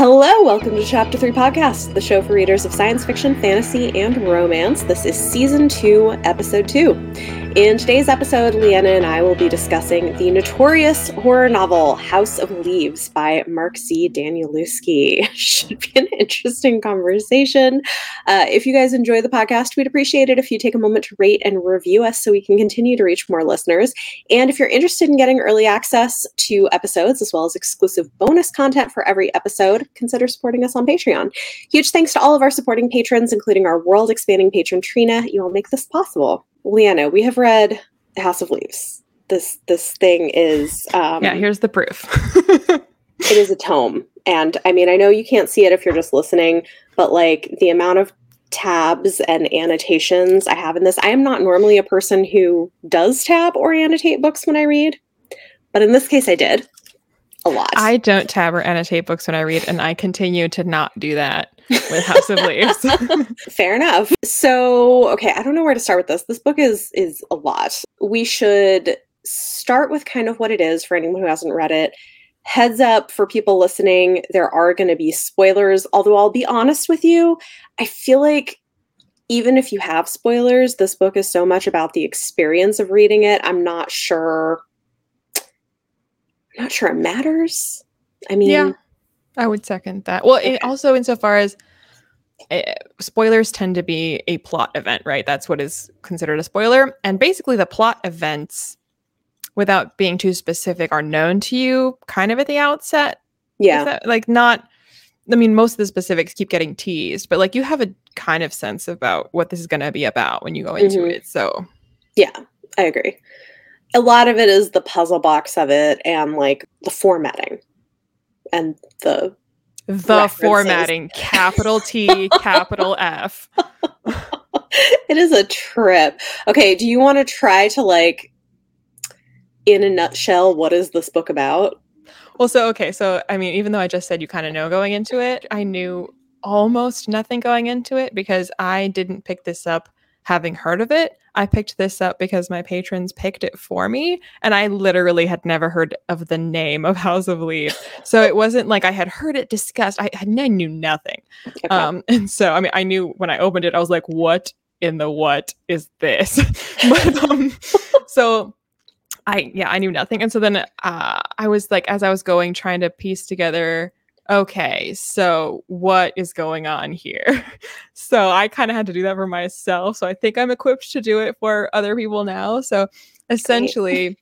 Hello, welcome to Chapter 3 Podcast, the show for readers of science fiction, fantasy, and romance. This is Season 2, Episode 2. In today's episode, Leanna and I will be discussing the notorious horror novel House of Leaves by Mark Z. Danielewski. Should be an interesting conversation. Uh, if you guys enjoy the podcast, we'd appreciate it if you take a moment to rate and review us so we can continue to reach more listeners. And if you're interested in getting early access to episodes as well as exclusive bonus content for every episode, consider supporting us on Patreon. Huge thanks to all of our supporting patrons, including our world expanding patron Trina. You all make this possible. Leanna, we have read House of Leaves. This this thing is um, yeah. Here's the proof. it is a tome, and I mean, I know you can't see it if you're just listening, but like the amount of tabs and annotations I have in this. I am not normally a person who does tab or annotate books when I read, but in this case, I did a lot. I don't tab or annotate books when I read, and I continue to not do that with House of Leaves. Fair enough. So, okay, I don't know where to start with this. This book is is a lot. We should start with kind of what it is for anyone who hasn't read it. Heads up for people listening, there are going to be spoilers, although I'll be honest with you, I feel like even if you have spoilers, this book is so much about the experience of reading it. I'm not sure I'm not sure it matters. I mean, yeah, I would second that. Well, it also insofar as uh, spoilers tend to be a plot event, right? That's what is considered a spoiler. And basically, the plot events, without being too specific, are known to you kind of at the outset. Yeah. That, like, not, I mean, most of the specifics keep getting teased, but like you have a kind of sense about what this is going to be about when you go into mm-hmm. it. So, yeah, I agree. A lot of it is the puzzle box of it and like the formatting and the the references. formatting capital T capital F. it is a trip. Okay, do you want to try to like in a nutshell what is this book about? Well, so okay, so I mean even though I just said you kind of know going into it, I knew almost nothing going into it because I didn't pick this up having heard of it. I picked this up because my patrons picked it for me, and I literally had never heard of the name of House of Leaves. So it wasn't like I had heard it discussed. I, I knew nothing. Okay. Um, and so, I mean, I knew when I opened it, I was like, what in the what is this? but, um, so I, yeah, I knew nothing. And so then uh, I was like, as I was going, trying to piece together okay, so what is going on here? so I kind of had to do that for myself. So I think I'm equipped to do it for other people now. So essentially,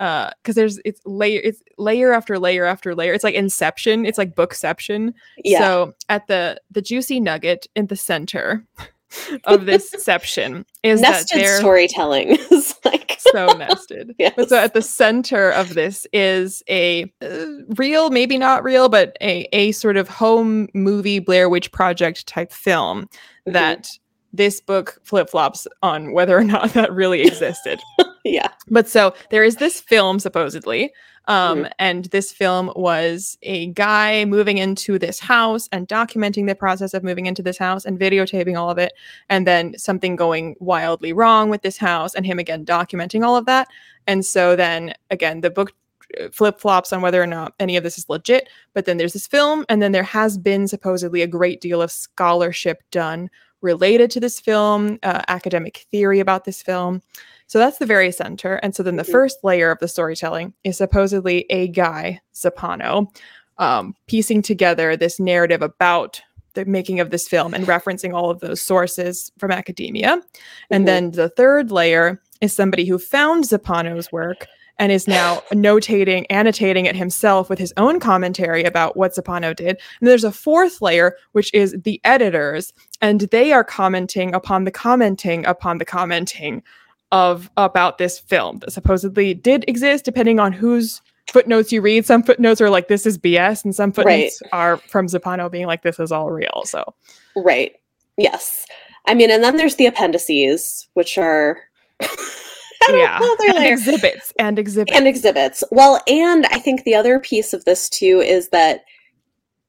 uh, because there's it's layer it's layer after layer after layer. It's like Inception. It's like Bookception. Yeah. So at the the juicy nugget in the center of this section is nested that storytelling is like so nested. yes. But so at the center of this is a uh, real, maybe not real, but a a sort of home movie Blair Witch Project type film mm-hmm. that this book flip flops on whether or not that really existed. yeah. But so there is this film supposedly um, mm-hmm. And this film was a guy moving into this house and documenting the process of moving into this house and videotaping all of it. And then something going wildly wrong with this house and him again documenting all of that. And so then again, the book uh, flip flops on whether or not any of this is legit. But then there's this film, and then there has been supposedly a great deal of scholarship done related to this film, uh, academic theory about this film. So that's the very center. And so then the mm-hmm. first layer of the storytelling is supposedly a guy, Zampanò, um, piecing together this narrative about the making of this film and referencing all of those sources from academia. And mm-hmm. then the third layer is somebody who found Zampanò's work and is now notating, annotating it himself with his own commentary about what Zampanò did. And there's a fourth layer, which is the editors, and they are commenting upon the commenting upon the commenting of about this film that supposedly did exist, depending on whose footnotes you read. Some footnotes are like this is BS, and some footnotes right. are from Zampanò being like this is all real. So, right, yes, I mean, and then there's the appendices, which are. yeah, and exhibits and exhibits and exhibits. Well, and I think the other piece of this too is that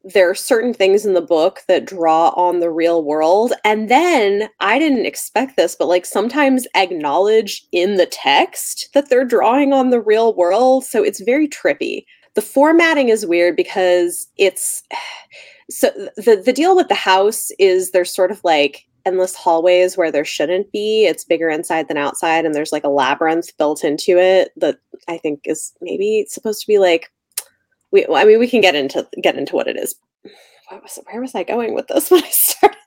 there are certain things in the book that draw on the real world. And then I didn't expect this, but like sometimes acknowledge in the text that they're drawing on the real world. So it's very trippy. the formatting is weird because it's so the the deal with the house is there's sort of like endless hallways where there shouldn't be. It's bigger inside than outside, and there's like a labyrinth built into it that I think is maybe supposed to be like we. I mean, we can get into get into what it is. Was, where was I going with this when I started?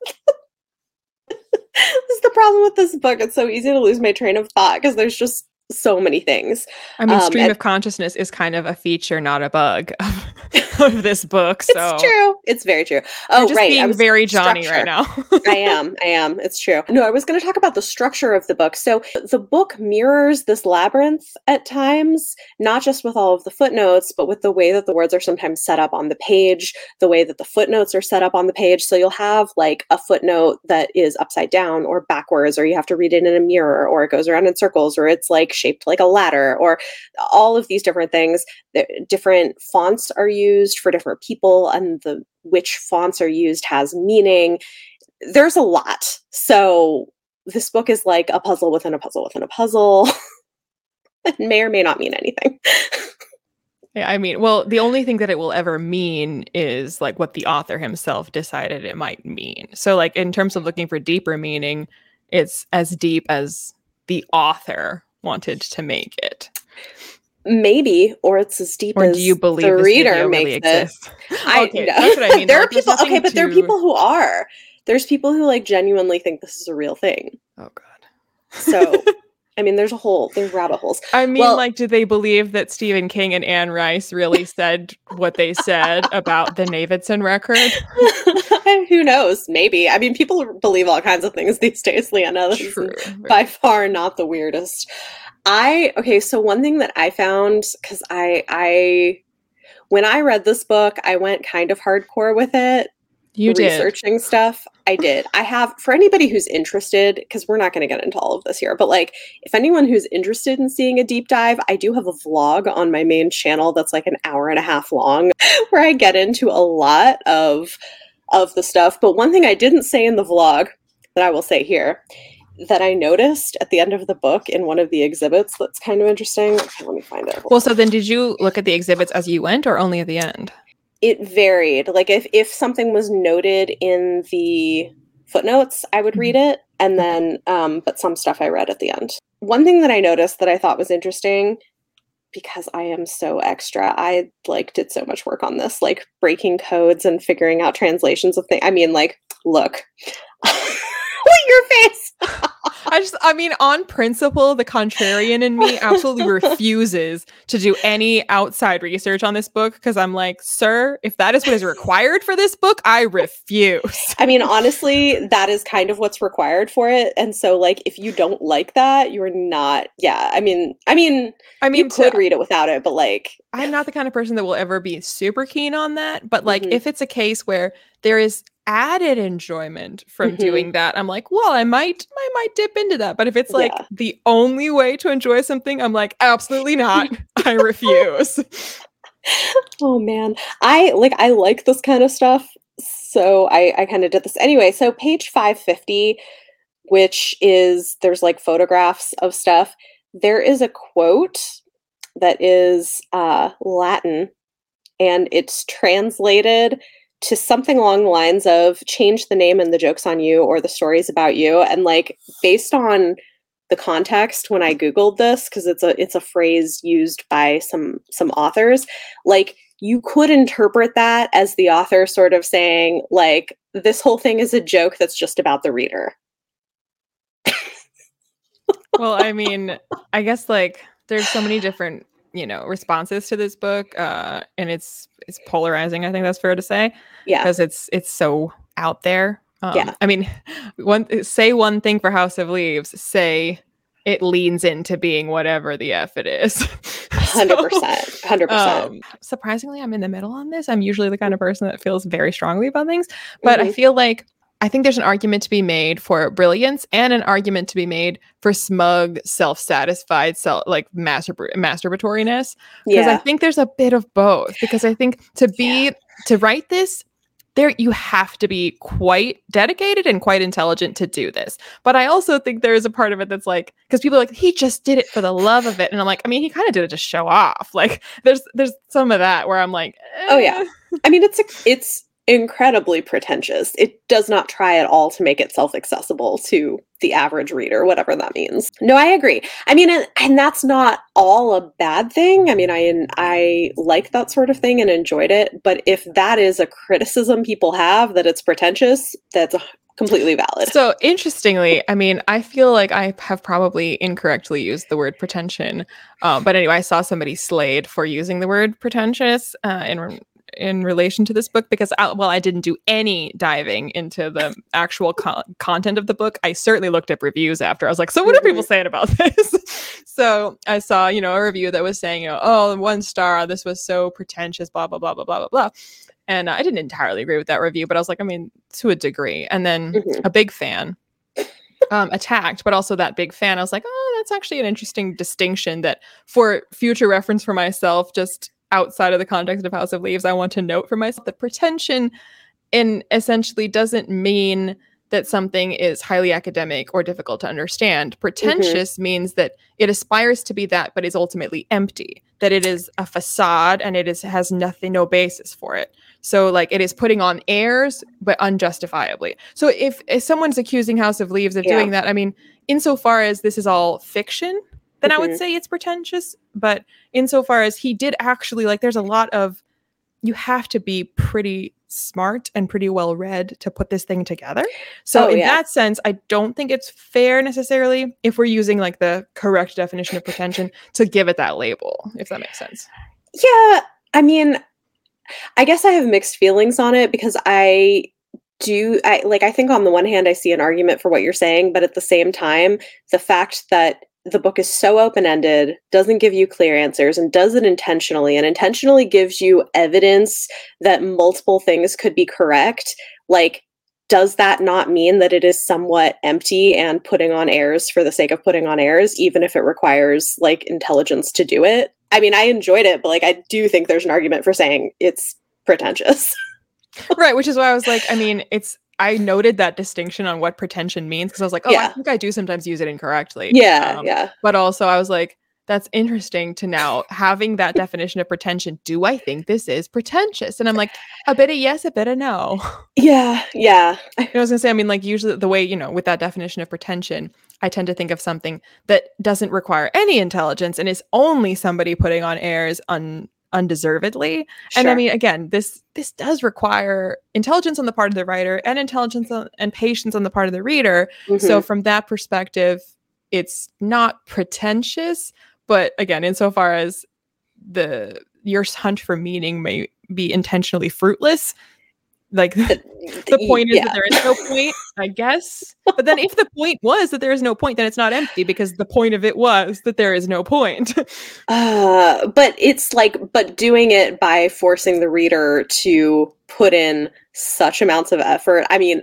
this is the problem with this book. It's so easy to lose my train of thought because there's just so many things. I mean, um, stream of consciousness is kind of a feature, not a bug of, of this book. So it's true. It's very true. Oh, just right. Being very Johnny structure. right now. I am. I am. It's true. No, I was going to talk about the structure of the book. So the book mirrors this labyrinth at times, not just with all of the footnotes, but with the way that the words are sometimes set up on the page, the way that the footnotes are set up on the page. So you'll have like a footnote that is upside down or backwards, or you have to read it in a mirror, or it goes around in circles, or it's like shaped like a ladder or all of these different things. Different fonts are used for different people and the which fonts are used has meaning. There's a lot. So this book is like a puzzle within a puzzle within a puzzle. It may or may not mean anything. Yeah, I mean, well, the only thing that it will ever mean is like what the author himself decided it might mean. So, like, in terms of looking for deeper meaning, it's as deep as the author wanted to make it. Maybe, or it's as deep or as do you believe the reader really makes exists? it. I okay, know. that's what I mean. there like, are people. Okay, but to... there are people who are. There's people who like genuinely think this is a real thing. Oh God. So I mean, there's a whole there's rabbit holes. I mean, well, like, do they believe that Stephen King and Anne Rice really said what they said about the Navidson record? Who knows? Maybe. I mean, people believe all kinds of things these days, Leanna. This True. is by far not the weirdest. I okay, so one thing that I found because I I when I read this book, I went kind of hardcore with it. You did researching did. stuff. I did. I have for anybody who's interested, because we're not going to get into all of this here, but like if anyone who's interested in seeing a deep dive, I do have a vlog on my main channel that's like an hour and a half long where I get into a lot of of the stuff. But one thing I didn't say in the vlog that I will say here that I noticed at the end of the book in one of the exhibits that's kind of interesting. Okay, let me find it. Well, so then did you look at the exhibits as you went or only at the end? It varied. Like if if something was noted in the footnotes, I would read Mm-hmm. it, and then um, but some stuff I read at the end. One thing that I noticed that I thought was interesting because I am so extra, I like did so much work on this, like breaking codes and figuring out translations of things. I mean, like, look, your face. I just, I mean, on principle, the contrarian in me absolutely refuses to do any outside research on this book because I'm like, sir, if that is what is required for this book, I refuse. I mean, honestly, that is kind of what's required for it. And so, like, if you don't like that, you're not, yeah. I mean, I mean, I mean, you could to- read it without it, but like, I'm not the kind of person that will ever be super keen on that. But like, Mhm. if it's a case where there is added enjoyment from Mhm. doing that, I'm like, well, I might, I might dip into that. But if it's like Yeah. the only way to enjoy something, I'm like, absolutely not. I refuse. oh man, I like, I like this kind of stuff. So I, I kind of did this anyway. So page 550, which is there's like photographs of stuff. There is a quote that is uh, Latin, and it's translated to something along the lines of change the name and the jokes on you or the stories about you. And like based on the context when i googled this because it's a it's a phrase used by some some authors like you could interpret that as the author sort of saying like this whole thing is a joke that's just about the reader. Well, I mean, I guess like there's so many different, you know, responses to this book, uh, and it's it's polarizing. I think that's fair to say yeah because it's it's so out there. Um, Yeah. I mean, one say one thing for House of Leaves, say it leans into being whatever the f it is. 100% 100% um, surprisingly, I'm in the middle on this. I'm usually the kind of person that feels very strongly about things, but I Mhm. feel like I think there's an argument to be made for brilliance and an argument to be made for smug, self-satisfied, self like masturb- masturbatoriness. Because I think there's a bit of both. Because I think to be to write this there you have to be quite dedicated and quite intelligent to do this. But I also think there is a part of it that's like because people are like he just did it for the love of it, and I'm like, I mean, he kind of did it to show off. Like there's there's some of that where I'm like, eh. oh yeah. I mean, it's a, it's incredibly pretentious. It does not try at all to make itself accessible to the average reader, whatever that means. No, I agree. I mean, and, and that's not all a bad thing. I mean, I I like that sort of thing and enjoyed it. But if that is a criticism people have that it's pretentious, that's completely valid. So interestingly, I mean, I feel like I have probably incorrectly used the word pretension. Um, but anyway, I saw somebody slayed for using the word pretentious uh, in in relation to this book because I, well i didn't do any diving into the actual co- content of the book i certainly looked up reviews after i was like so what are people mm-hmm. saying about this so i saw you know a review that was saying you know oh one star this was so pretentious blah blah blah blah blah blah blah and i didn't entirely agree with that review but i was like i mean to a degree and then mm-hmm. a big fan um, attacked, but also that big fan. I was like, oh, that's actually an interesting distinction that for future reference for myself, just outside of the context of House of Leaves, I want to note for myself that pretension in essentially doesn't mean that something is highly academic or difficult to understand. Pretentious mm-hmm. means that it aspires to be that, but is ultimately empty. That it is a facade and it is has nothing, no basis for it. So like it is putting on airs, but unjustifiably. So if, if someone's accusing House of Leaves of yeah. doing that, I mean, insofar as this is all fiction, then mm-hmm. I would say it's pretentious. But insofar as he did actually like, there's a lot of you have to be pretty smart and pretty well read to put this thing together. So oh, in yeah. that sense, I don't think it's fair necessarily if we're using like the correct definition of pretension to give it that label, if that makes sense. Yeah, I mean, I guess I have mixed feelings on it because I do I like I think on the one hand I see an argument for what you're saying, but at the same time, the fact that the book is so open ended, doesn't give you clear answers, and does it intentionally, and intentionally gives you evidence that multiple things could be correct. Like, does that not mean that it is somewhat empty and putting on airs for the sake of putting on airs, even if it requires like intelligence to do it? I mean, I enjoyed it, but like, I do think there's an argument for saying it's pretentious. right, which is why I was like, I mean, it's I noted that distinction on what pretension means because I was like, oh, yeah. I think I do sometimes use it incorrectly. Yeah, um, yeah. But also, I was like, that's interesting to now having that definition of pretension. Do I think this is pretentious? And I'm like, a bit of yes, a bit of no. Yeah, yeah. I was gonna say, I mean, like usually the way you know with that definition of pretension, I tend to think of something that doesn't require any intelligence and is only somebody putting on airs un undeservedly. Sure. And I mean, again, this this does require intelligence on the part of the writer and intelligence on, and patience on the part of the reader. Mm-hmm. So from that perspective, it's not pretentious, but again, insofar as the your hunt for meaning may be intentionally fruitless, like the, the point is yeah. that there is no point, I guess. But then if the point was that there is no point, then it's not empty because the point of it was that there is no point. uh, but it's like, but doing it by forcing the reader to put in such amounts of effort. I mean,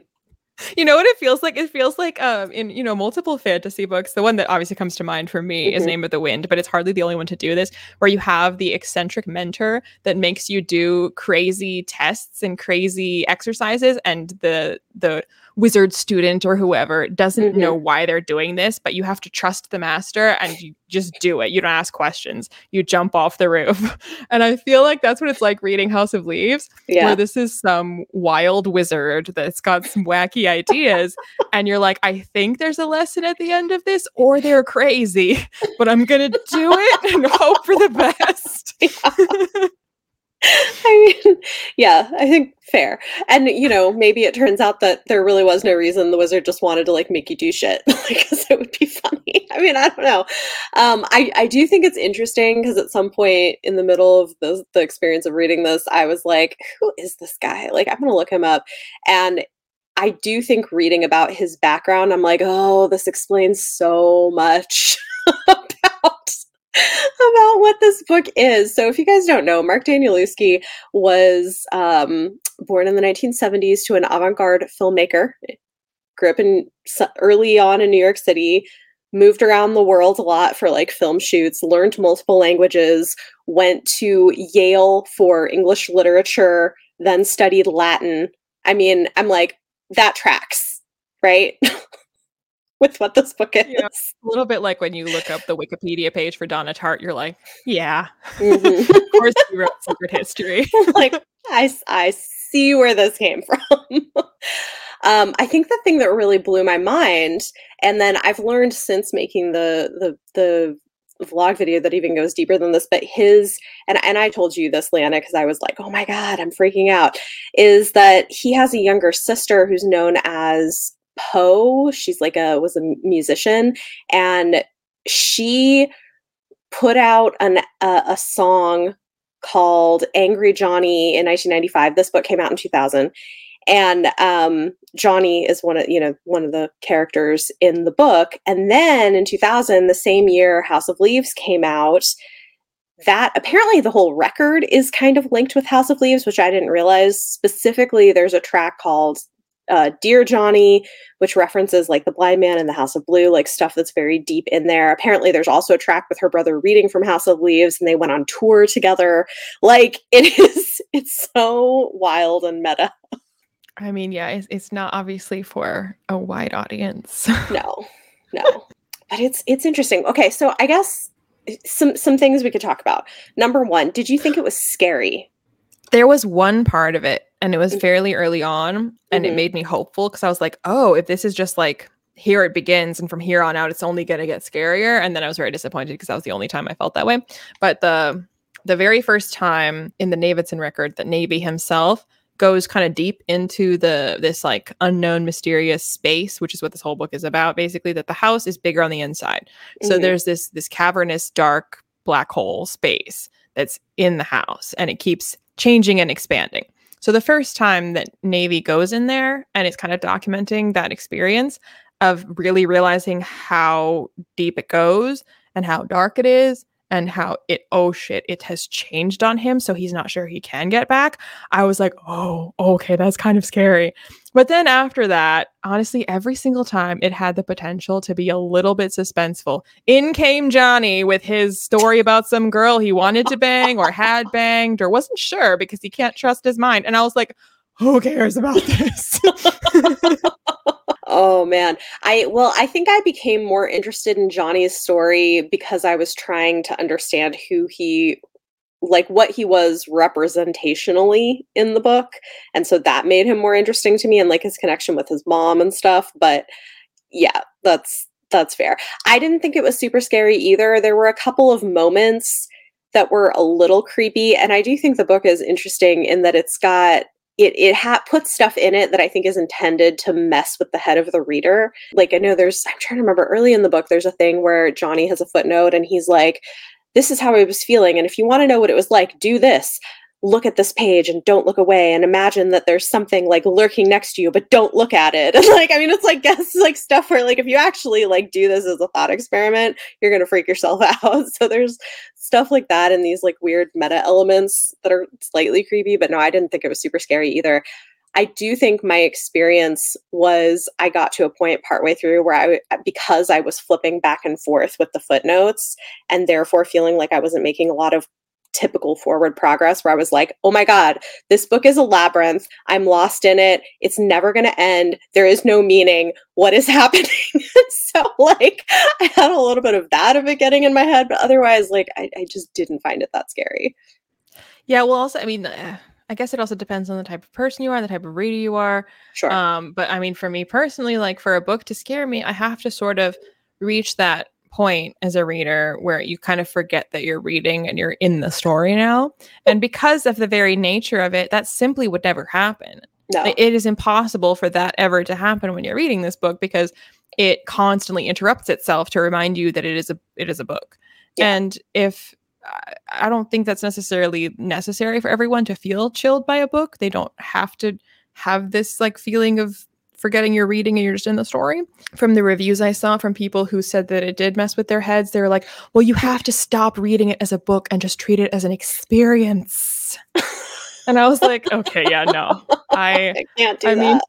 you know what it feels like? It feels like um in you know multiple fantasy books. The one that obviously comes to mind for me mm-hmm. is Name of the Wind, but it's hardly the only one to do this. Where you have the eccentric mentor that makes you do crazy tests and crazy exercises, and the the wizard student or whoever doesn't mm-hmm. know why they're doing this, but you have to trust the master and you just do it. You don't ask questions. You jump off the roof. And I feel like that's what it's like reading House of Leaves, yeah. where this is some wild wizard that's got some wacky ideas. and you're like, I think there's a lesson at the end of this, or they're crazy, but I'm going to do it and hope for the best. Yeah. I mean, yeah, I think fair. And you know, maybe it turns out that there really was no reason the wizard just wanted to like make you do shit because it would be funny. I mean, I don't know. Um, I I do think it's interesting because at some point in the middle of the the experience of reading this, I was like, who is this guy? Like, I'm gonna look him up, and I do think reading about his background, I'm like, oh, this explains so much about about what this book is. So, if you guys don't know, Mark Danielewski was um, born in the 1970s to an avant garde filmmaker. Grew up in early on in New York City, moved around the world a lot for like film shoots, learned multiple languages, went to Yale for English literature, then studied Latin I mean, I'm like, that tracks, right? With what this book is. Yeah, a little bit like when you look up the Wikipedia page for Donna Tartt, you're like, yeah. Mm-hmm. of course you wrote Secret History. like, I, I see where this came from. um, I think the thing that really blew my mind, and then I've learned since making the the the vlog video that even goes deeper than this, but his and and I told you this, Leanna, because I was like, oh my god, I'm freaking out. Is that he has a younger sister who's known as Poe. She's like a was a musician, and she put out an a song called Angry Johnny in 1995. This book came out in 2000 and um, Johnny is one of you know one of the characters in the book. And then in 2000, the same year House of Leaves came out, that apparently the whole record is kind of linked with House of Leaves, which I didn't realize. Specifically, there's a track called uh, Dear Johnny, which references like the blind man in the House of Blue, like stuff that's very deep in there. Apparently, there's also a track with her brother reading from House of Leaves, and they went on tour together. Like it is, it's so wild and meta. I mean, yeah, it's, it's not obviously for a wide audience. no, no, but it's it's interesting. Okay, so I guess eh, some some things we could talk about. Number one, did you think it was scary? There was one part of it, and it was mm-hmm. fairly early on, and mm-hmm. it made me hopeful because I was like, oh, if this is just like here it begins, and from here on out, it's only going to get scarier. And then I was very disappointed because that was the only time I felt that way. But the the very first time in the Navidson record that Navy himself goes kind of deep into the this like unknown mysterious space which is what this whole book is about basically that the house is bigger on the inside so mm-hmm. there's this this cavernous dark black hole space that's in the house and it keeps changing and expanding so the first time that navy goes in there and it's kind of documenting that experience of really realizing how deep it goes and how dark it is and how it oh shit it has changed on him so he's not sure he can get back i was like oh okay that's kind of scary. But then after that honestly every single time it had the potential to be a little bit suspenseful. In came johnny with his story about some girl he wanted to bang or had banged or wasn't sure because he can't trust his mind and i was like who cares about this Oh man. I well, I think I became more interested in Johnny's story because I was trying to understand who he like what he was representationally in the book. And so that made him more interesting to me and like his connection with his mom and stuff, but yeah, that's that's fair. I didn't think it was super scary either. There were a couple of moments that were a little creepy and I do think the book is interesting in that it's got it it ha- puts stuff in it that I think is intended to mess with the head of the reader. Like I know there's I'm trying to remember early in the book there's a thing where Johnny has a footnote and he's like this is how I was feeling and if you want to know what it was like do this look at this page and don't look away and imagine that there's something like lurking next to you but don't look at it. And like i mean it's like guess like stuff where like if you actually like do this as a thought experiment you're gonna freak yourself out. So there's stuff like that and these like weird meta elements that are slightly creepy but no i didn't think it was super scary either. I do think my experience was I got to a point partway through where I, because I was flipping back and forth with the footnotes and therefore feeling like I wasn't making a lot of typical forward progress where I was like, oh my God, this book is a labyrinth. I'm lost in it. It's never going to end. There is no meaning. What is happening? so, like, I had a little bit of that of it getting in my head, but otherwise, like, I, I just didn't find it that scary. Yeah. Well, also, I mean, uh, I guess it also depends on the type of person you are, the type of reader you are. Sure. Um, but I mean, for me personally, like, for a book to scare me, I have to sort of reach that point as a reader where you kind of forget that you're reading and you're in the story now. And because of the very nature of it, that simply would never happen. No. It is impossible for that ever to happen when you're reading this book because it constantly interrupts itself to remind you that it is a it is a book. Yeah. And if I don't think that's necessarily necessary for everyone to feel chilled by a book. They don't have to have this like feeling of forgetting you're reading and you're just in the story. From the reviews I saw from people who said that it did mess with their heads, they were like, well, you have to stop reading it as a book and just treat it as an experience. and I was like, okay, yeah, no. I, I can't do I that. mean,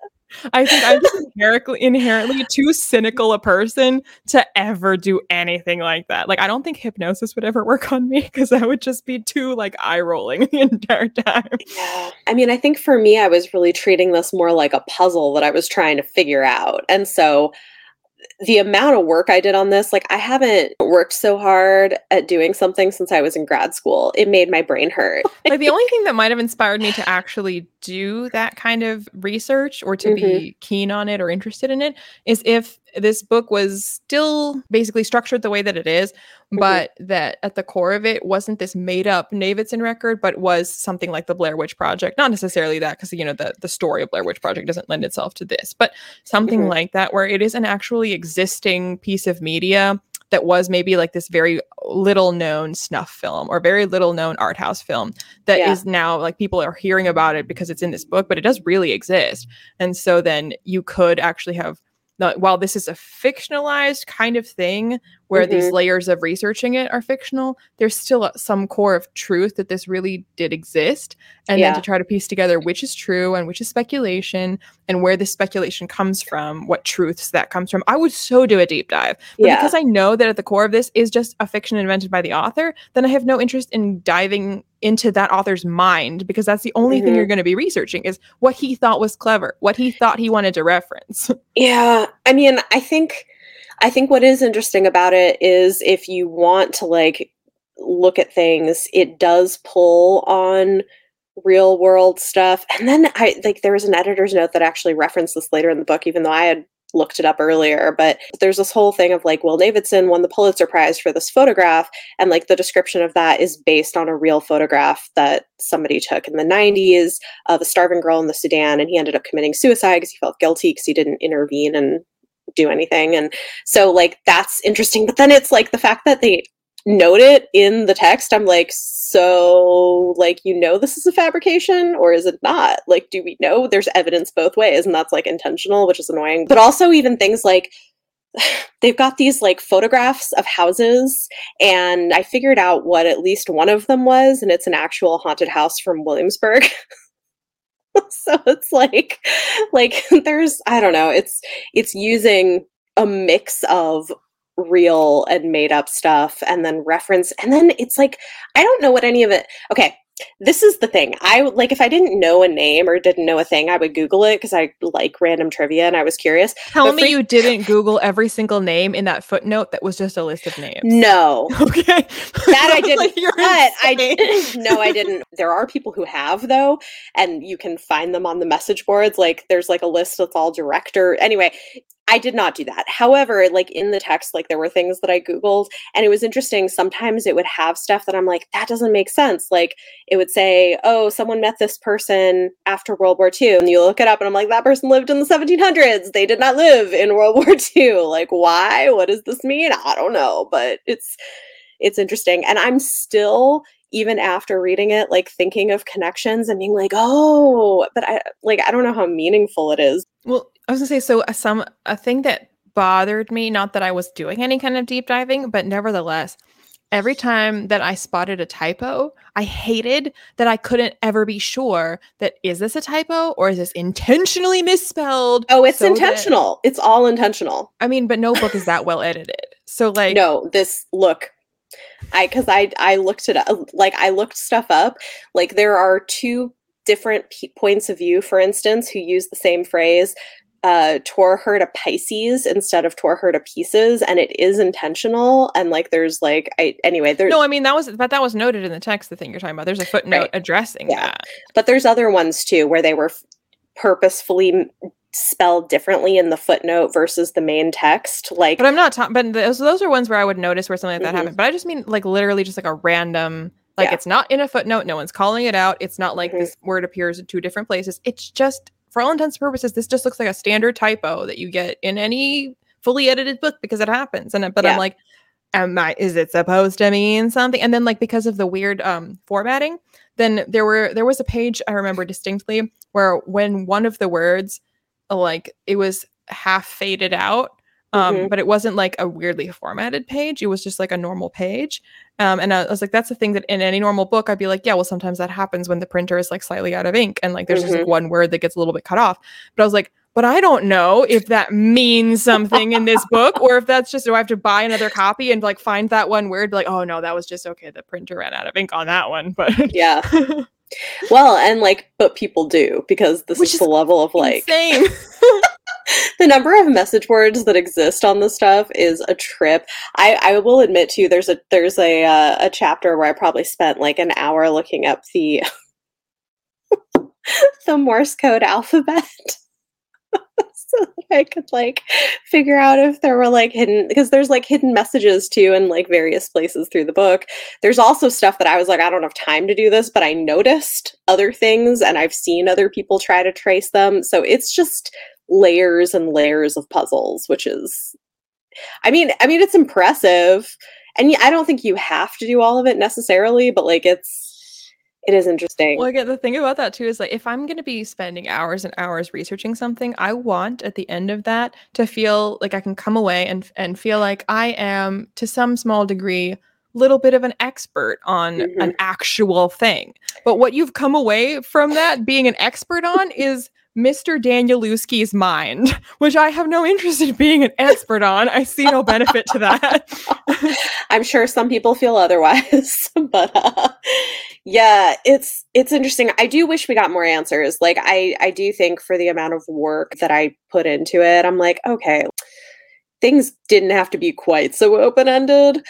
I think I'm just inherently, inherently too cynical a person to ever do anything like that. Like, I don't think hypnosis would ever work on me because I would just be too like eye rolling the entire time. Yeah. I mean, I think for me, I was really treating this more like a puzzle that I was trying to figure out. And so the amount of work I did on this, like I haven't worked so hard at doing something since I was in grad school. It made my brain hurt. like the only thing that might have inspired me to actually do that kind of research or to mm-hmm. be keen on it or interested in it is if this book was still basically structured the way that it is, mm-hmm. but that at the core of it wasn't this made up Navidson record, but was something like the Blair Witch Project. Not necessarily that, because you know the the story of Blair Witch Project doesn't lend itself to this, but something mm-hmm. like that where it is an actually existing piece of media that was maybe like this very little known snuff film or very little known art house film that yeah. is now like people are hearing about it because it's in this book, but it does really exist. And so then you could actually have while this is a fictionalized kind of thing where mm-hmm. these layers of researching it are fictional, there's still some core of truth that this really did exist. And yeah. then to try to piece together which is true and which is speculation and where this speculation comes from, what truths that comes from. I would so do a deep dive. But yeah. because I know that at the core of this is just a fiction invented by the author, then I have no interest in diving into that author's mind because that's the only mm-hmm. thing you're mm-hmm. going to be researching is what he thought was clever, what he thought he wanted to reference. Yeah. I mean, I think I think what is interesting about it is if you want to like look at things, it does pull on real world stuff. And then I like there was an editor's note that actually referenced this later in the book, even though I had looked it up earlier. But there's this whole thing of like, Will Navidson won the Pulitzer Prize for this photograph. And like the description of that is based on a real photograph that somebody took in the 90s of a starving girl in the Sudan. And he ended up committing suicide because he felt guilty because he didn't intervene and do anything. And so, like, that's interesting. But then it's like the fact that they note it in the text, I'm like, so, like, you know, this is a fabrication or is it not? Like, do we know there's evidence both ways? And that's like intentional, which is annoying. But also, even things like, they've got these like photographs of houses and i figured out what at least one of them was and it's an actual haunted house from williamsburg so it's like like there's i don't know it's it's using a mix of real and made up stuff and then reference and then it's like i don't know what any of it okay this is the thing. I like if I didn't know a name or didn't know a thing, I would Google it because I like random trivia and I was curious. Tell but me for- you didn't Google every single name in that footnote that was just a list of names. No. Okay. That I didn't. like but I didn't. No, I didn't. There are people who have though, and you can find them on the message boards. Like there's like a list that's all director. Anyway, I did not do that. However, like in the text, like there were things that I Googled and it was interesting. Sometimes it would have stuff that I'm like, that doesn't make sense. Like it would say, oh, someone met this person after World War II. And you look it up and I'm like, that person lived in the 1700s. They did not live in World War II. Like, why? What does this mean? I don't know. But it's, it's interesting. And I'm still even after reading it like thinking of connections and being like oh but i like i don't know how meaningful it is well i was gonna say so uh, some a thing that bothered me not that i was doing any kind of deep diving but nevertheless every time that i spotted a typo i hated that i couldn't ever be sure that is this a typo or is this intentionally misspelled oh it's so intentional that, it's all intentional i mean but no book is that well edited so like no this look I because I I looked it up like I looked stuff up. Like there are two different p- points of view, for instance, who use the same phrase. Uh, tore her to Pisces instead of tore her to pieces, and it is intentional. And like, there's like, I anyway, there's no. I mean, that was but that was noted in the text. The thing you're talking about, there's a footnote right. addressing yeah. that. But there's other ones too where they were f- purposefully spelled differently in the footnote versus the main text. Like, but I'm not talking. But those those are ones where I would notice where something like that mm-hmm. happened. But I just mean like literally just like a random. Like yeah. it's not in a footnote. No one's calling it out. It's not like mm-hmm. this word appears in two different places. It's just for all intents and purposes, this just looks like a standard typo that you get in any fully edited book because it happens. And but yeah. I'm like, am I? Is it supposed to mean something? And then like because of the weird um formatting, then there were there was a page I remember distinctly where when one of the words like it was half faded out um, mm-hmm. but it wasn't like a weirdly formatted page. It was just like a normal page. Um, and I was like, that's the thing that in any normal book, I'd be like, yeah, well, sometimes that happens when the printer is like slightly out of ink and like there's mm-hmm. just like mm-hmm. one word that gets a little bit cut off. But I was like, but I don't know if that means something in this book or if that's just do I have to buy another copy and like find that one word like oh no that was just okay the printer ran out of ink on that one but yeah well and like but people do because this is, is the level of like insane. the number of message boards that exist on this stuff is a trip. I, I will admit to you, there's a there's a uh, a chapter where I probably spent like an hour looking up the the Morse code alphabet. so I could like figure out if there were like hidden because there's like hidden messages too in like various places through the book. There's also stuff that I was like, I don't have time to do this, but I noticed other things and I've seen other people try to trace them. So it's just layers and layers of puzzles, which is I mean, I mean it's impressive. And I don't think you have to do all of it necessarily, but like it's it is interesting. Well, again, the thing about that too is like if I'm going to be spending hours and hours researching something, I want at the end of that to feel like I can come away and and feel like I am to some small degree little bit of an expert on mm-hmm. an actual thing. But what you've come away from that being an expert on is Mr. Danielewski's mind, which I have no interest in being an expert on. I see no benefit to that. I'm sure some people feel otherwise, but uh, yeah, it's it's interesting. I do wish we got more answers. Like I I do think for the amount of work that I put into it, I'm like, okay, things didn't have to be quite so open-ended.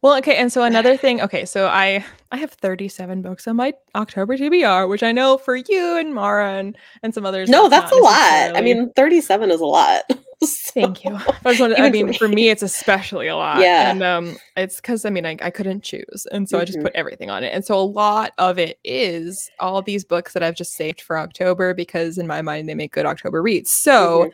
Well, okay, and so another thing, okay, so I I have 37 books on my October TBR, which I know for you and Mara and, and some others. No, that's, a lot. I mean, 37 is a lot. so. Thank you. I, wanted, I mean, for me, it's especially a lot. Yeah. And um, it's because I mean, I, I couldn't choose, and so mm-hmm. I just mm-hmm. put everything on it. And so a lot of it is all these books that I've just saved for October because in my mind they make good October reads. So. Mm-hmm.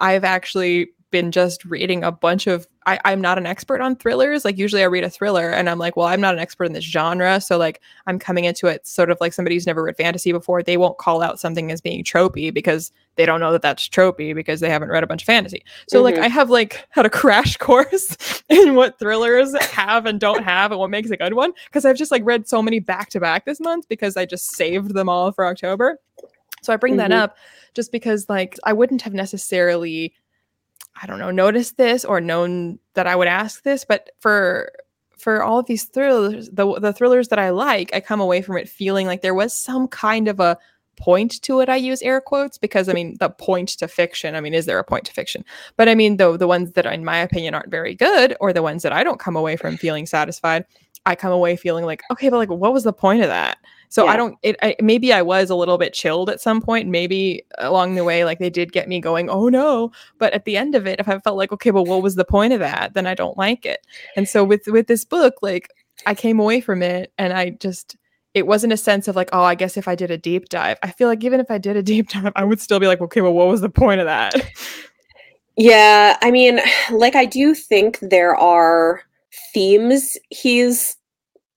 I've actually been just reading a bunch of I, I'm not an expert on thrillers. Like usually I read a thriller and I'm like, well, I'm not an expert in this genre. So like I'm coming into it sort of like somebody who's never read fantasy before. They won't call out something as being tropey because they don't know that that's tropey because they haven't read a bunch of fantasy. So mm-hmm. like I have like had a crash course in what thrillers have and don't have and what makes a good one. Cause I've just like read so many back to back this month because I just saved them all for October. So I bring mm-hmm. that up just because like I wouldn't have necessarily I don't know, noticed this or known that I would ask this, but for for all of these thrillers, the the thrillers that I like, I come away from it feeling like there was some kind of a point to it. I use air quotes because I mean the point to fiction. I mean, is there a point to fiction? But I mean, though the ones that, in my opinion, aren't very good, or the ones that I don't come away from feeling satisfied, I come away feeling like, okay, but like, what was the point of that? So yeah. I don't. It I, maybe I was a little bit chilled at some point. Maybe along the way, like they did get me going. Oh no! But at the end of it, if I felt like, okay, well, what was the point of that? Then I don't like it. And so with with this book, like I came away from it, and I just it wasn't a sense of like, oh, I guess if I did a deep dive, I feel like even if I did a deep dive, I would still be like, okay, well, what was the point of that? Yeah, I mean, like I do think there are themes he's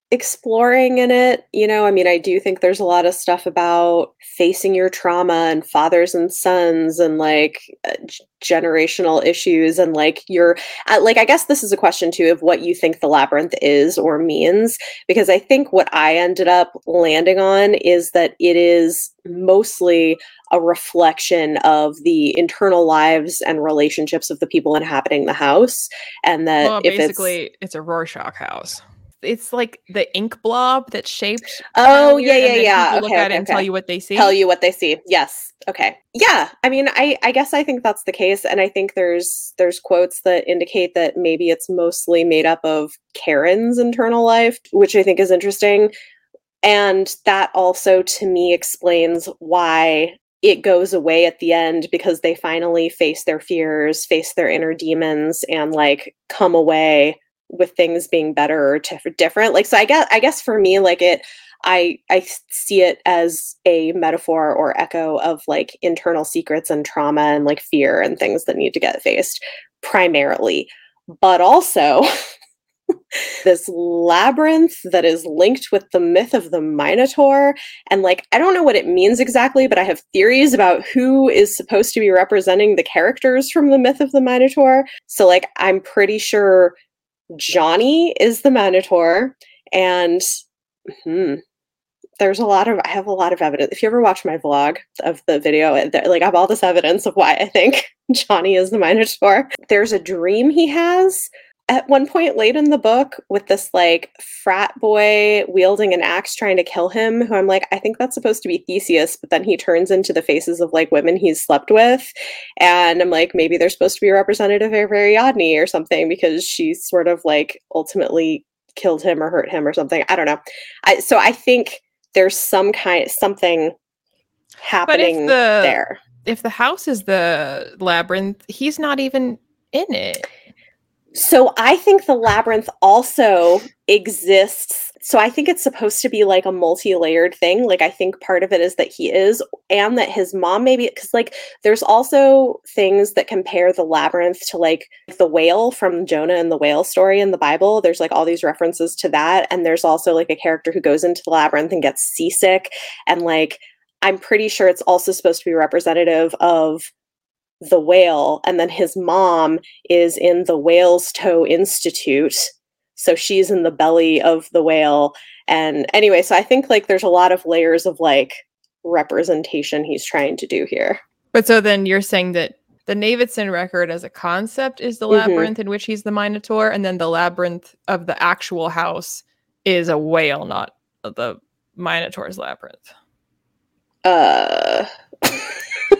exploring in it. You know, I mean, I do think there's a lot of stuff about facing your trauma and fathers and sons and like uh, g- generational issues and like your uh, like I guess this is a question too of what you think the labyrinth is or means because I think what I ended up landing on is that it is mostly a reflection of the internal lives and relationships of the people inhabiting the house and that well, basically it's, it's a Rorschach house it's like the ink blob that's shaped. Oh yeah, yeah, yeah. Okay, look at okay, it and tell you what they see. Tell you what they see. Yes. Okay. Yeah. I mean, I I guess I think that's the case, and I think there's there's quotes that indicate that maybe it's mostly made up of Karen's internal life, which I think is interesting, and that also to me explains why it goes away at the end because they finally face their fears, face their inner demons, and like come away with things being better or t- different like so i guess i guess for me like it i i see it as a metaphor or echo of like internal secrets and trauma and like fear and things that need to get faced primarily. But also this labyrinth that is linked with the myth of the minotaur and like i don't know what it means exactly but i have theories about who is supposed to be representing the characters from the myth of the minotaur. So like i'm pretty sure Johnny is the Minotaur, and hmm, there's a lot of I have a lot of evidence. If you ever watch my vlog of the video, like I have all this evidence of why I think Johnny is the Minotaur. There's a dream he has at one point late in the book with this like frat boy wielding an axe trying to kill him who i'm like i think that's supposed to be theseus but then he turns into the faces of like women he's slept with and i'm like maybe they're supposed to be a representative of ariadne or something because she sort of like ultimately killed him or hurt him or something. I don't know. I, so i think there's some kind something happening the, there. if the house is the labyrinth he's not even in it so I think the labyrinth also exists. So I think it's supposed to be like a multi-layered thing. Like I think part of it is that he is and that his mom maybe cuz like there's also things that compare the labyrinth to like the whale from Jonah and the whale story in the Bible. There's like all these references to that and there's also like a character who goes into the labyrinth and gets seasick and like I'm pretty sure it's also supposed to be representative of the whale and then his mom is in the Whalestoe institute so she's in the belly of the whale and anyway so i think like there's a lot of layers of like representation he's trying to do here but so then you're saying that the Navidson record as a concept is the mm-hmm. labyrinth in which he's the Minotaur, and then the labyrinth of the actual house is a whale, not the Minotaur's labyrinth. Uh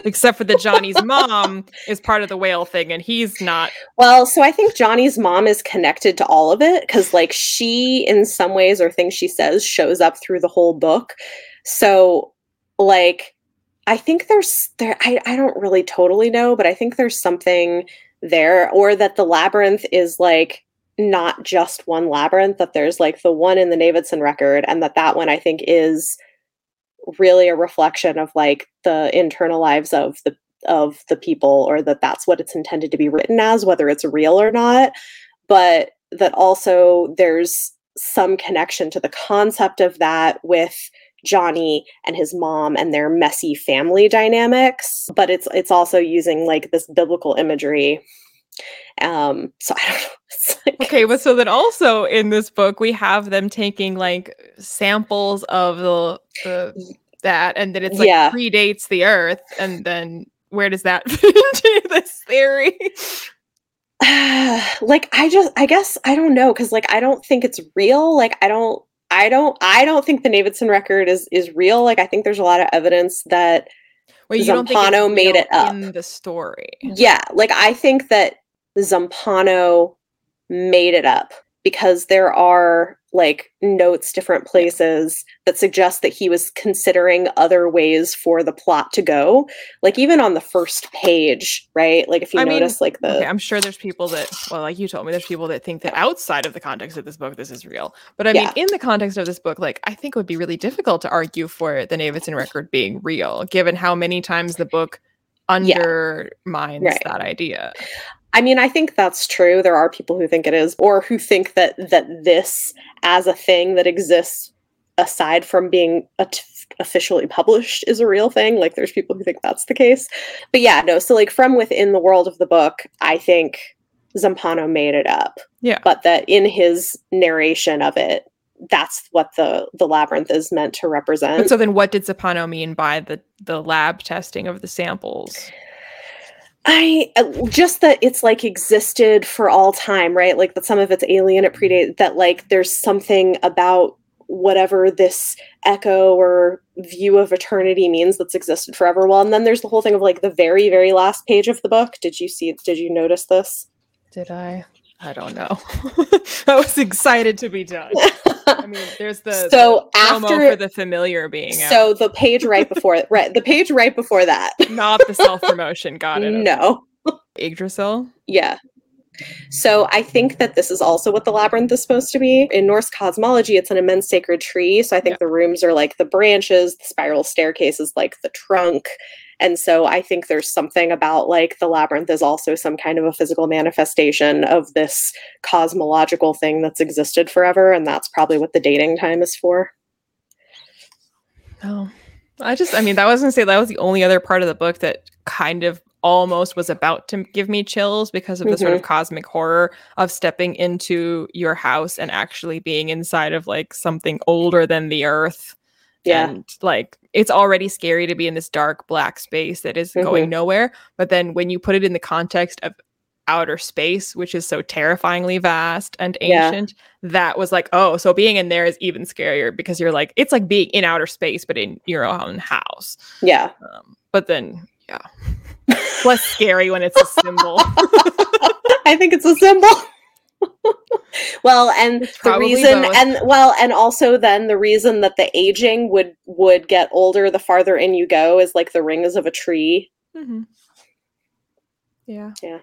except for that Johnny's mom is part of the whale thing and he's not. Well, so I think Johnny's mom is connected to all of it because, like, she, in some ways, or things she says, shows up through the whole book. So, like, I think there's there. I I don't really totally know, but I think there's something there, or that the labyrinth is like not just one labyrinth. That there's like the one in the Navidson record, and that that one I think is really a reflection of like the internal lives of the of the people or that that's what it's intended to be written as whether it's real or not. But that also there's some connection to the concept of that with Johnny and his mom and their messy family dynamics. But it's it's also using like this biblical imagery. Um so i don't know like, okay but so then also in this book we have them taking like samples of the, the that and then it's like yeah. predates the earth and then where does that fit into this theory like i just i guess i don't know because like i don't think it's real like i don't i don't i don't think the Navidson record is is real like i think there's a lot of evidence that well, Zampanò made it up in the story. Yeah, like I think that Zampanò made it up because there are like notes different places that suggest that he was considering other ways for the plot to go like even on the first page right like if you I notice mean, like the okay, i'm sure there's people that well like you told me there's people that think that outside of the context of this book this is real but i yeah. mean in the context of this book like i think it would be really difficult to argue for the Navidson record being real given how many times the book undermines yeah. right. that idea I mean, I think that's true. There are people who think it is, or who think that that this as a thing that exists aside from being officially published is a real thing. Like, there's people who think that's the case. But yeah, no. So, like, from within the world of the book, I think Zampanò made it up. Yeah. But that in his narration of it, that's what the the labyrinth is meant to represent. But so then, what did Zampanò mean by the the lab testing of the samples? I uh, just that it's like existed for all time, right? Like that some of it's alien, it predate that like there's something about whatever this echo or view of eternity means that's existed forever. Well, and then there's the whole thing of like the very, very last page of the book. Did you see? It did you notice this? Did I? I don't know. I was excited to be done. I mean, there's the so the after for the familiar being so out. the page right before right the page right before that, not the self promotion. Got it. No, Yggdrasil. Yeah. So I think that this is also what the labyrinth is supposed to be. In Norse cosmology, it's an immense sacred tree. So I think yeah. the rooms are like the branches, the spiral staircase is like the trunk, and so I think there's something about like the labyrinth is also some kind of a physical manifestation of this cosmological thing that's existed forever. And that's probably what the dating time is for. Oh, I just, I mean, that was going to say that was the only other part of the book that kind of almost was about to give me chills because of the mm-hmm. sort of mm-hmm. cosmic horror of stepping into your house and actually being inside of like something older than the earth Yeah. And like it's already scary to be in this dark black space that is Mhm. going nowhere. But then when you put it in the context of outer space, which is so terrifyingly vast and Yeah. ancient, that was like, oh, so being in there is even scarier because you're like, it's like being in outer space, but in your own house. Yeah. Um, but then, yeah, less scary when it's a symbol. I think it's a symbol. well, and It's the reason both. and well, and also then the reason that the aging would would get older the farther in you go is like the rings of a tree. Mm-hmm. Yeah. Yeah.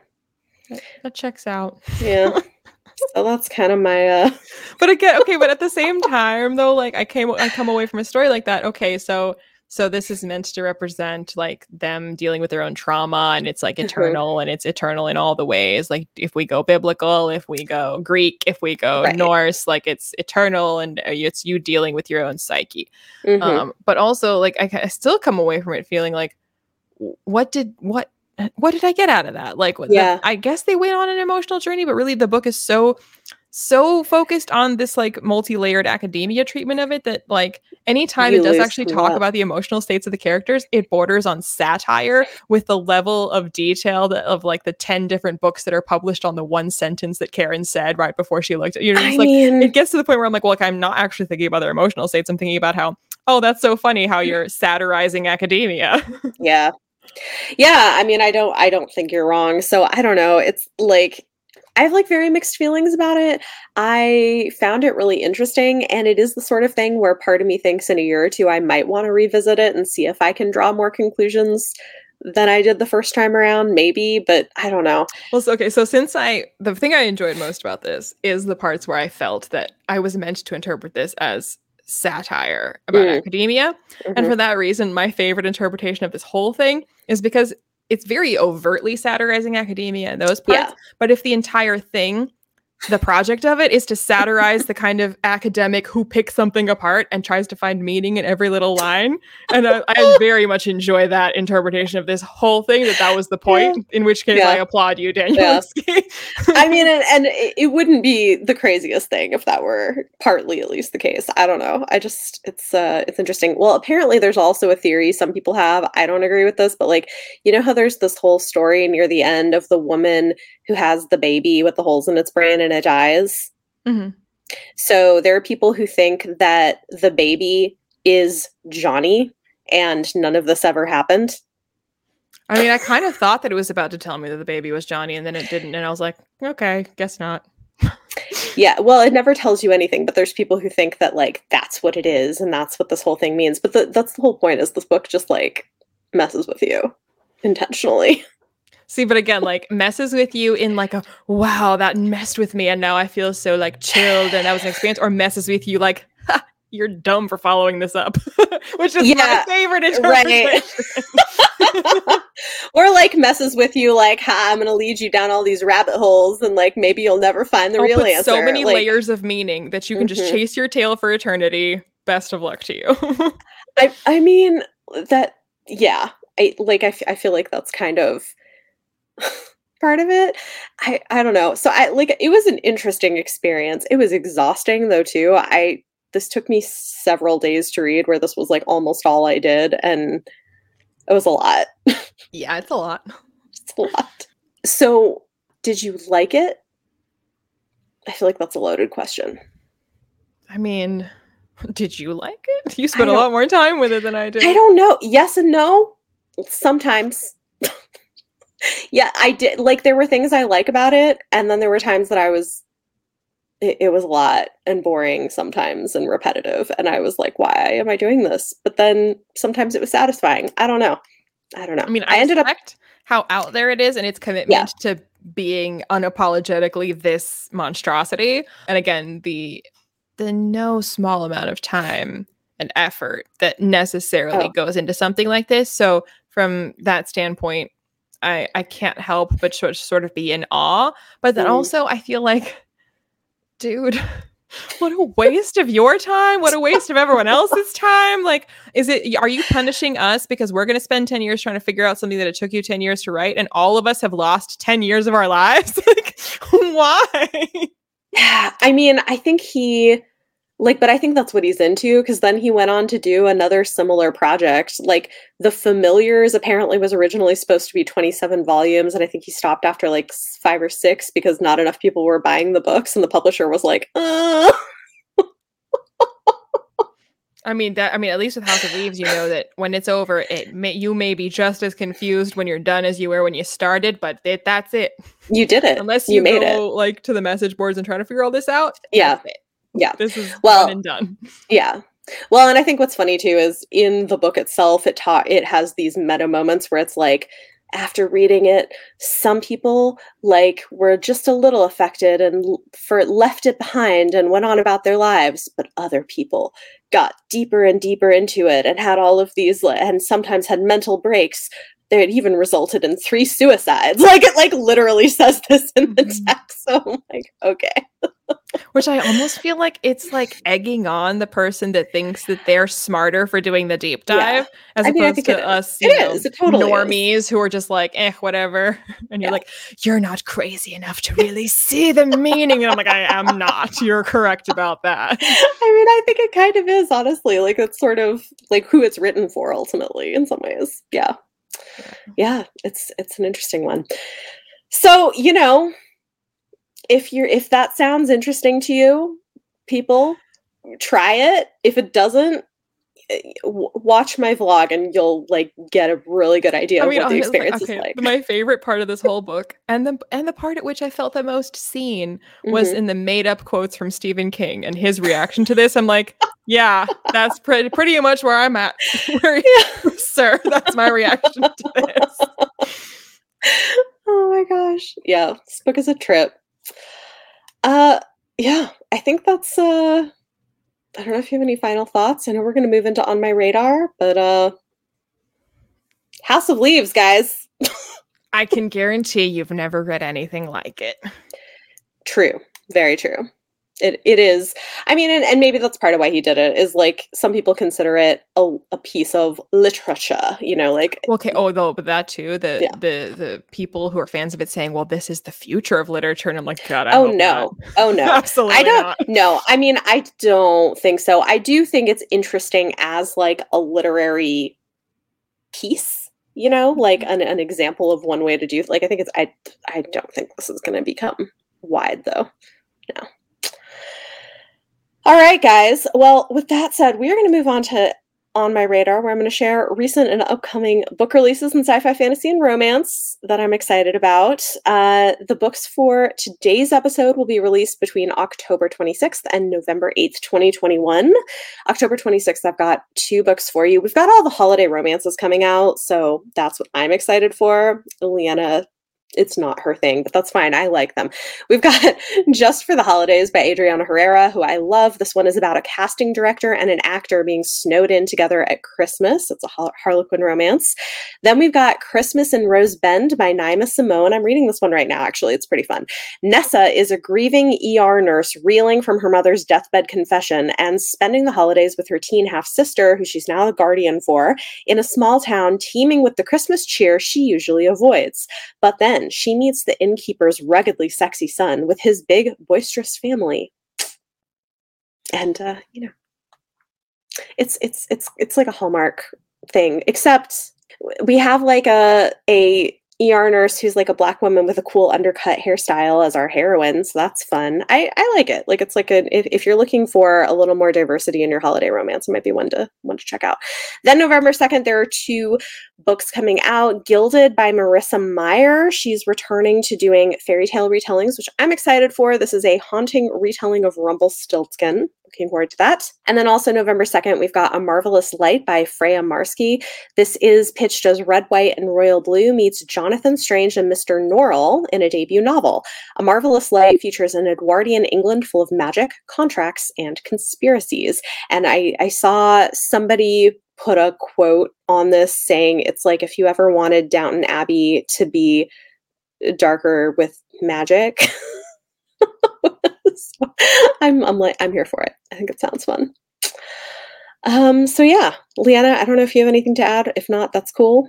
That, that checks out. Yeah. so that's kind of my uh But again, okay, but at the same time though, like I came I come away from a story like that. Okay, so so this is meant to represent like them dealing with their own trauma and it's like Mhm. eternal and it's eternal in all the ways. Like if we go biblical, if we go Greek, if we go Right. Norse, like it's eternal and uh, it's you dealing with your own psyche. mhm. um but also like I, I still come away from it feeling like what did what what did i get out of that like what the- Yeah. i guess they went on an emotional journey but really the book is so so focused on this like multi-layered academia treatment of it that like anytime You it does actually talk love. about the emotional states of the characters it borders on satire with the level of detail that, of like the 10 different books that are published on the one sentence that karen said right before she looked at you know I like mean, it gets to the point where I'm like, well, like, I'm not actually thinking about their emotional states. I'm thinking about how, oh, that's so funny how you're satirizing academia. yeah. Yeah, I mean, I don't I don't think you're wrong. So I don't know. It's like I have like very mixed feelings about it. I found it really interesting and it is the sort of thing where part of me thinks in a year or two I might want to revisit it and see if I can draw more conclusions than I did the first time around, maybe, but I don't know. well, so, okay. So since I, the thing I enjoyed most about this is the parts where I felt that I was meant to interpret this as satire about Mm. academia. And Mhm. for that reason, my favorite interpretation of this whole thing is because it's very overtly satirizing academia in those parts. Yeah. But if the entire thing, the project of it is to satirize the kind of academic who picks something apart and tries to find meaning in every little line. And I, I very much enjoy that interpretation of this whole thing, that that was the point, in which case Yeah. I applaud you, Daniel. Yeah. I mean, and, and it it wouldn't be the craziest thing if that were partly at least the case. I don't know. I just it's uh it's interesting. Well, apparently there's also a theory some people have. I don't agree with this, but like you know how there's this whole story near the end of the woman who has the baby with the holes in its brain and it dies. Mhm. So there are people who think that the baby is Johnny and none of this ever happened. I mean, I kind of thought that it was about to tell me that the baby was Johnny, and then it didn't. And I was like, okay, guess not. Yeah, well, it never tells you anything, but there's people who think that like that's what it is and that's what this whole thing means. But the, that's the whole point is this book just like messes with you intentionally. See, but again, like messes with you in like a wow, that messed with me, and now I feel so like chilled, and that was an experience, or messes with you like ha, you're dumb for following this up, which is my Yeah, favorite right. interpretation. or like messes with you like, ha, I'm gonna lead you down all these rabbit holes and like maybe you'll never find the real answer. so many like, layers of meaning that you can just Mhm. chase your tail for eternity. Best of luck to you. I I mean that yeah. I like I, f- I feel like that's kind of part of it. I I don't know. So I like it was an interesting experience. It was exhausting though too. I this took me several days to read where this was like almost all I did and it was a lot. yeah, it's a lot. It's a lot. So, did you like it? I feel like that's a loaded question. I mean, did you like it? You spent a lot more time with it than I did. I don't know. Yes and no. Sometimes. yeah, I did. Like, there were things I like about it, and then there were times that I was. It, it was a lot and boring sometimes and repetitive, and I was like, "Why am I doing this?" But then sometimes it was satisfying. I don't know. I don't know. I mean, I, I ended up. how out there it is and its commitment to being unapologetically this monstrosity. And again, the the no small amount of time and effort that necessarily Oh. goes into something like this. So from that standpoint, I I can't help but sort of be in awe. But then Mm. also I feel like, dude. What a waste of your time. What a waste of everyone else's time. Like, is it, are you punishing us because we're going to spend 10 years trying to figure out something that it took you 10 years to write and all of us have lost 10 years of our lives? like, why? Yeah, I mean, I think he like but i think that's what he's into because then he went on to do another similar project like the familiars apparently was originally supposed to be 27 volumes and i think he stopped after like five or six because not enough people were buying the books and the publisher was like uh. I mean that. I mean, at least with House of Leaves, you know that when it's over, it may you may be just as confused when you're done as you were when you started, but it, that's it. You did it. Unless you, you made go it. like to the message boards and try to figure all this out. Yeah. Yeah. This is Well, and done. Yeah. Well, and I think what's funny too is in the book itself, it taught it has these meta moments where it's like, after reading it, some people like were just a little affected and for left it behind and went on about their lives, but other people got deeper and deeper into it and had all of these and sometimes had mental breaks. That even resulted in three suicides. Like it like literally says this in the Mhm. text. So I'm like, okay. Which I almost feel like it's like egging on the person that thinks that they're smarter for doing the deep Yeah. dive, as I mean, opposed to is. us, It know, is. It totally is. normies who are just like, eh, whatever. And you're Yeah. like, you're not crazy enough to really see the meaning. And I'm like, I am not. You're correct about that. I mean, I think it kind of is, honestly. Like it's sort of like who it's written for ultimately in some ways. Yeah. Yeah, it's it's an interesting one. So, you know, if you're if that sounds interesting to you, people, try it. If it doesn't, eh, watch my vlog and you'll like get a really good idea of what the experience okay, is like. My favorite part of this whole book, and the and the part at which I felt the most seen, was Mhm. in the made up quotes from Stephen King and his reaction to this. I'm like, yeah, that's pretty pretty much where I'm at. Where Yeah. sir, that's my reaction to this. oh my gosh. Yeah, this book is a trip. Uh yeah, I think that's uh I don't know if you have any final thoughts. I know we're gonna move into on my radar, but uh House of Leaves, guys. I can guarantee you've never read anything like it. True. Very true. It it is. I mean, and, and maybe that's part of why he did it, is like some people consider it a, a piece of literature, you know, like okay. Oh, though, but that too. The Yeah. the the people who are fans of it saying, "Well, this is the future of literature," and I'm like, God, I oh no. not. Oh no. absolutely I don't no, I mean I don't think so. I do think it's interesting as like a literary piece, you know, like mm-hmm. an, an example of one way to do like I think it's I I don't think this is gonna become wide though. No. All right, guys. Well, with that said, we are going to move on to on my radar, where I'm going to share recent and upcoming book releases in sci-fi, fantasy, and romance that I'm excited about. Uh, the books for today's episode will be released between October 26th and November 8th, 2021. October 26th, I've got two books for you. We've got all the holiday romances coming out, so that's what I'm excited for. Leanna it's not her thing, but that's fine. I like them. We've got Just for the Holidays by Adriana Herrera, who I love. This one is about a casting director and an actor being snowed in together at Christmas. It's a Harlequin romance. Then we've got Christmas in Rose Bend by Naima Simone. I'm reading this one right now, actually. It's pretty fun. Nessa is a grieving ER nurse reeling from her mother's deathbed confession and spending the holidays with her teen half sister, who she's now a guardian for, in a small town teeming with the Christmas cheer she usually avoids. But then she meets the innkeeper's ruggedly sexy son with his big, boisterous family. And uh, you know, it's it's it's it's like a Hallmark thing, except we have like a a ER nurse who's like a black woman with a cool undercut hairstyle as our heroine, so that's fun. I I like it. Like it's like a if, if you're looking for a little more diversity in your holiday romance, it might be one to one to check out. Then November 2nd, there are two books coming out. Gilded by Marissa Meyer. She's returning to doing fairy tale retellings, which I'm excited for. This is a haunting retelling of Rumpelstiltskin. Looking forward to that. And then also November 2nd, we've got A Marvelous Light by Freya Marske. This is pitched as Red, White, and Royal Blue meets Jonathan Strange and Mr. Norrell in a debut novel. A Marvelous Light features an Edwardian England full of magic, contracts, and conspiracies. And I, I saw somebody put a quote on this saying it's like if you ever wanted Downton Abbey to be darker with magic. I'm I'm like I'm here for it. I think it sounds fun. Um so yeah, Leanna, I don't know if you have anything to add. If not, that's cool.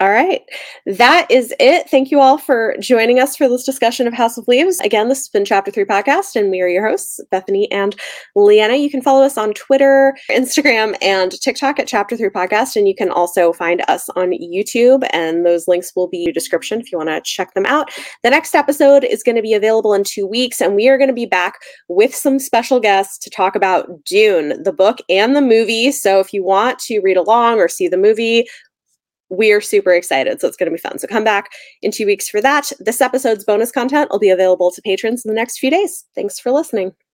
All right. That is it. Thank you all for joining us for this discussion of House of Leaves. Again, this has been Chapter 3 Podcast, and we are your hosts, Bethany and Leanna. You can follow us on Twitter, Instagram, and TikTok at Chapter 3 Podcast, and you can also find us on YouTube, and those links will be in the description if you want to check them out. The next episode is going to be available in two weeks, and we are going to be back with some special guests to talk about Dune, the book and the movie. So if you want to read along or see the movie, we're super excited. So it's going to be fun. So come back in two weeks for that. This episode's bonus content will be available to patrons in the next few days. Thanks for listening.